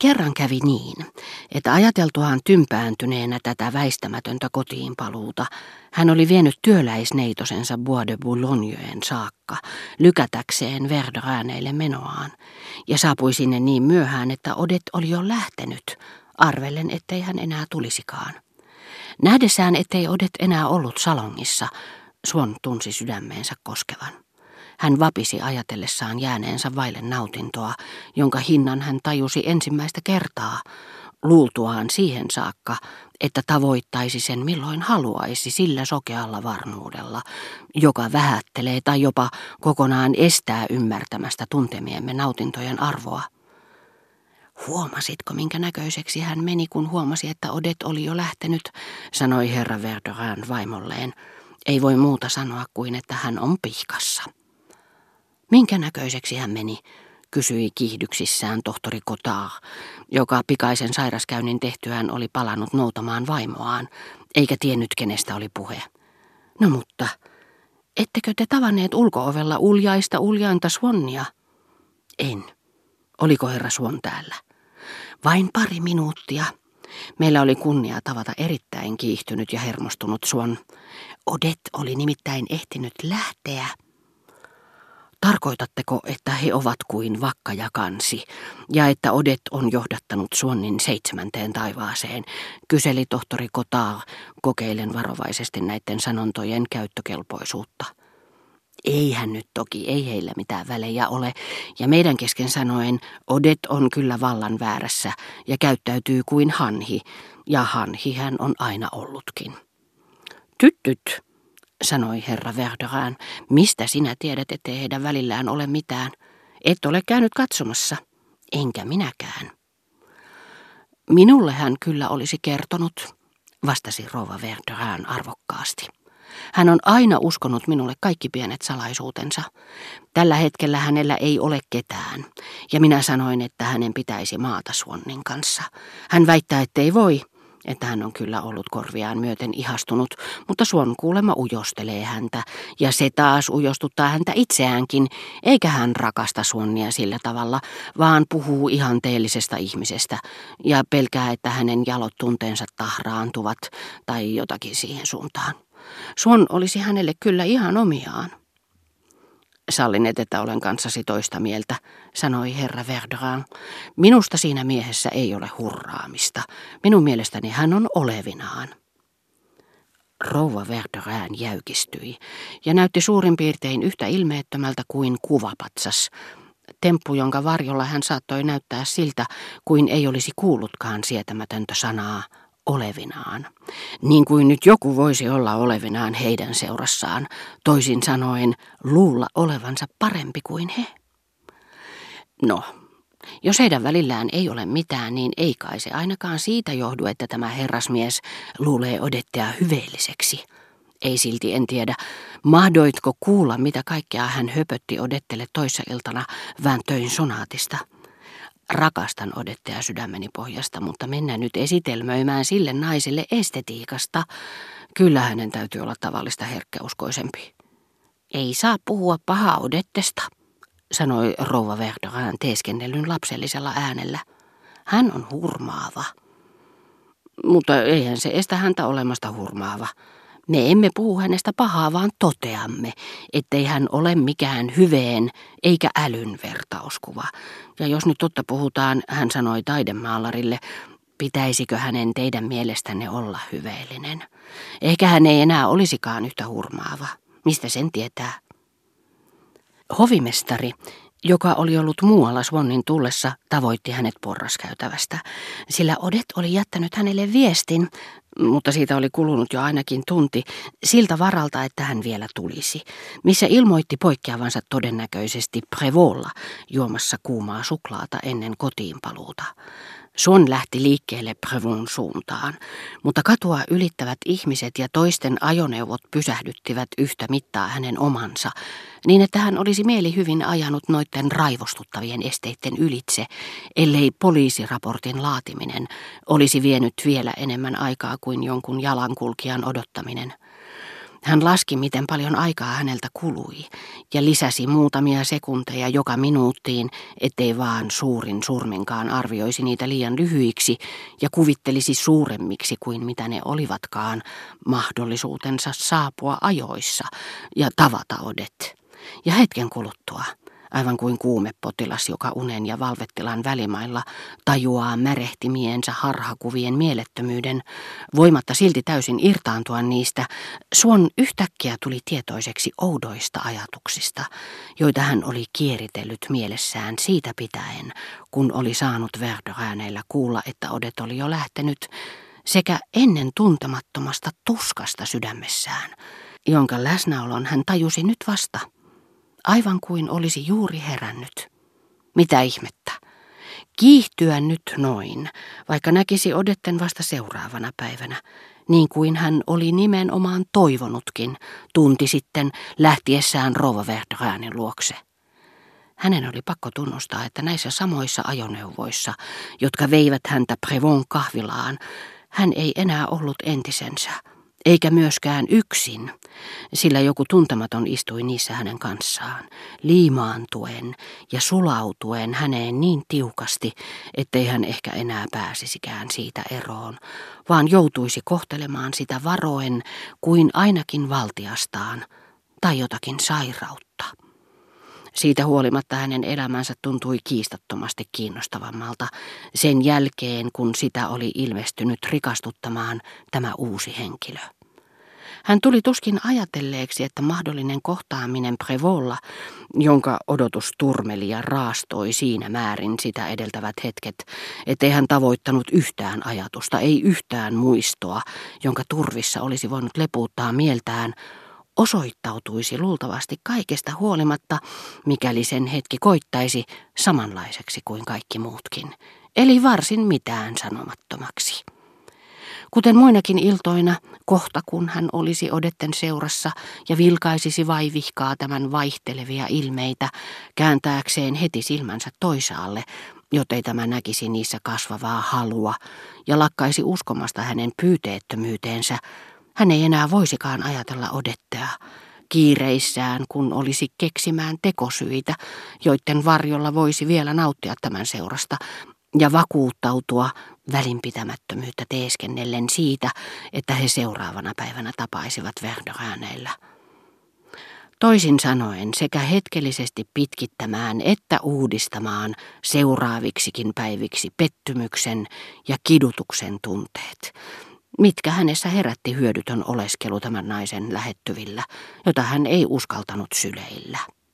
Kerran kävi niin, että ajateltuaan tympääntyneenä tätä väistämätöntä kotiin paluuta, hän oli vienyt työläisneitosensa Bois de Boulogneön saakka, lykätäkseen Verdrääneille menoaan, ja saapui sinne niin myöhään, että Odet oli jo lähtenyt, arvellen, ettei hän enää tulisikaan. Nähdessään, ettei Odet enää ollut salongissa, Suon tunsi sydämeensä koskevan. Hän vapisi ajatellessaan jääneensä vaille nautintoa, jonka hinnan hän tajusi ensimmäistä kertaa, luultuaan siihen saakka, että tavoittaisi sen milloin haluaisi sillä sokealla varmuudella, joka vähättelee tai jopa kokonaan estää ymmärtämästä tuntemiemme nautintojen arvoa. Huomasitko, minkä näköiseksi hän meni, kun huomasi, että Odet oli jo lähtenyt, sanoi herra Verdoran vaimolleen. Ei voi muuta sanoa kuin, että hän on pihkassa. Minkä näköiseksi hän meni, kysyi kiihdyksissään tohtori Kotar, joka pikaisen sairaskäynnin tehtyään oli palannut noutamaan vaimoaan, eikä tiennyt kenestä oli puhe. No mutta, ettekö te tavanneet ulkoovella uljaista uljainta Swannia? En. Oliko herra Swan täällä? Vain pari minuuttia. Meillä oli kunnia tavata erittäin kiihtynyt ja hermostunut Swan. Odet oli nimittäin ehtinyt lähteä. Tarkoitatteko, että he ovat kuin vakka ja kansi, ja että Odet on johdattanut Suonnin seitsemänteen taivaaseen, kyseli tohtori Kotaa kokeilen varovaisesti näiden sanontojen käyttökelpoisuutta. Ei hän nyt toki, ei heillä mitään välejä ole, ja meidän kesken sanoen Odet on kyllä vallan väärässä ja käyttäytyy kuin hanhi, ja hanhi hän on aina ollutkin. Tyttyt, sanoi herra Verderan. Mistä sinä tiedät, ettei heidän välillään ole mitään? Et ole käynyt katsomassa. Enkä minäkään. Minulle hän kyllä olisi kertonut, vastasi rouva Verderan arvokkaasti. Hän on aina uskonut minulle kaikki pienet salaisuutensa. Tällä hetkellä hänellä ei ole ketään, ja minä sanoin, että hänen pitäisi maata Suonnin kanssa. Hän väittää, ettei voi, että hän on kyllä ollut korviaan myöten ihastunut, mutta Suon kuulema ujostelee häntä, ja se taas ujostuttaa häntä itseäänkin, eikä hän rakasta Suonnia sillä tavalla, vaan puhuu ihanteellisesta ihmisestä, ja pelkää, että hänen jalot tunteensa tahraantuvat, tai jotakin siihen suuntaan. Suon olisi hänelle kyllä ihan omiaan. Sallinet, että olen kanssasi toista mieltä, sanoi herra Verderan. Minusta siinä miehessä ei ole hurraamista. Minun mielestäni hän on olevinaan. Rouva Verderan jäykistyi ja näytti suurin piirtein yhtä ilmeettömältä kuin kuvapatsas. Temppu, jonka varjolla hän saattoi näyttää siltä, kuin ei olisi kuullutkaan sietämätöntä sanaa olevinaan. Niin kuin nyt joku voisi olla olevinaan heidän seurassaan, toisin sanoen luulla olevansa parempi kuin he. No, jos heidän välillään ei ole mitään, niin ei kai se ainakaan siitä johdu, että tämä herrasmies luulee odettea hyveelliseksi. Ei silti en tiedä, mahdoitko kuulla, mitä kaikkea hän höpötti odettele toissa iltana vääntöin sonaatista. Rakastan odettea sydämeni pohjasta, mutta mennään nyt esitelmöimään sille naiselle estetiikasta. Kyllä hänen täytyy olla tavallista herkkäuskoisempi. Ei saa puhua pahaa odettesta, sanoi rouva Verderan teeskennellyn lapsellisella äänellä. Hän on hurmaava. Mutta eihän se estä häntä olemasta hurmaava. Me emme puhu hänestä pahaa, vaan toteamme, ettei hän ole mikään hyveen eikä älyn vertauskuva. Ja jos nyt totta puhutaan, hän sanoi taidemaalarille, pitäisikö hänen teidän mielestänne olla hyveellinen. Ehkä hän ei enää olisikaan yhtä hurmaava. Mistä sen tietää? Hovimestari, joka oli ollut muualla Swannin tullessa, tavoitti hänet porraskäytävästä, sillä Odet oli jättänyt hänelle viestin, mutta siitä oli kulunut jo ainakin tunti, siltä varalta, että hän vielä tulisi, missä ilmoitti poikkeavansa todennäköisesti Prevolla juomassa kuumaa suklaata ennen kotiinpaluuta. Suon lähti liikkeelle Prevon suuntaan, mutta katua ylittävät ihmiset ja toisten ajoneuvot pysähdyttivät yhtä mittaa hänen omansa, niin että hän olisi mieli hyvin ajanut noiden raivostuttavien esteiden ylitse, ellei poliisiraportin laatiminen olisi vienyt vielä enemmän aikaa kuin jonkun jalankulkijan odottaminen. Hän laski, miten paljon aikaa häneltä kului, ja lisäsi muutamia sekunteja joka minuuttiin, ettei vaan suurin surminkaan arvioisi niitä liian lyhyiksi ja kuvittelisi suuremmiksi kuin mitä ne olivatkaan mahdollisuutensa saapua ajoissa ja tavata odet. Ja hetken kuluttua aivan kuin kuumepotilas, joka unen ja valvettilan välimailla tajuaa märehtimiensä harhakuvien mielettömyyden, voimatta silti täysin irtaantua niistä, Suon yhtäkkiä tuli tietoiseksi oudoista ajatuksista, joita hän oli kieritellyt mielessään siitä pitäen, kun oli saanut Verdörääneillä kuulla, että Odet oli jo lähtenyt, sekä ennen tuntemattomasta tuskasta sydämessään, jonka läsnäolon hän tajusi nyt vasta – aivan kuin olisi juuri herännyt. Mitä ihmettä? Kiihtyä nyt noin, vaikka näkisi Odetten vasta seuraavana päivänä, niin kuin hän oli nimenomaan toivonutkin tunti sitten lähtiessään Rova Verdräänin luokse. Hänen oli pakko tunnustaa, että näissä samoissa ajoneuvoissa, jotka veivät häntä Prevon kahvilaan, hän ei enää ollut entisensä – eikä myöskään yksin, sillä joku tuntematon istui niissä hänen kanssaan, liimaantuen ja sulautuen häneen niin tiukasti, ettei hän ehkä enää pääsisikään siitä eroon, vaan joutuisi kohtelemaan sitä varoen kuin ainakin valtiastaan tai jotakin sairautta. Siitä huolimatta hänen elämänsä tuntui kiistattomasti kiinnostavammalta sen jälkeen, kun sitä oli ilmestynyt rikastuttamaan tämä uusi henkilö. Hän tuli tuskin ajatelleeksi, että mahdollinen kohtaaminen Prevolla, jonka odotus turmeli ja raastoi siinä määrin sitä edeltävät hetket, ettei hän tavoittanut yhtään ajatusta, ei yhtään muistoa, jonka turvissa olisi voinut lepuuttaa mieltään, osoittautuisi luultavasti kaikesta huolimatta, mikäli sen hetki koittaisi samanlaiseksi kuin kaikki muutkin, eli varsin mitään sanomattomaksi. Kuten muinakin iltoina, kohta kun hän olisi odetten seurassa ja vilkaisisi vaivihkaa tämän vaihtelevia ilmeitä, kääntääkseen heti silmänsä toisaalle, jottei tämä näkisi niissä kasvavaa halua ja lakkaisi uskomasta hänen pyyteettömyyteensä, hän ei enää voisikaan ajatella odettea, kiireissään, kun olisi keksimään tekosyitä, joiden varjolla voisi vielä nauttia tämän seurasta, ja vakuuttautua välinpitämättömyyttä teeskennellen siitä, että he seuraavana päivänä tapaisivat Verdörääneillä. Toisin sanoen sekä hetkellisesti pitkittämään että uudistamaan seuraaviksikin päiviksi pettymyksen ja kidutuksen tunteet, mitkä hänessä herätti hyödytön oleskelu tämän naisen lähettyvillä, jota hän ei uskaltanut syleillä.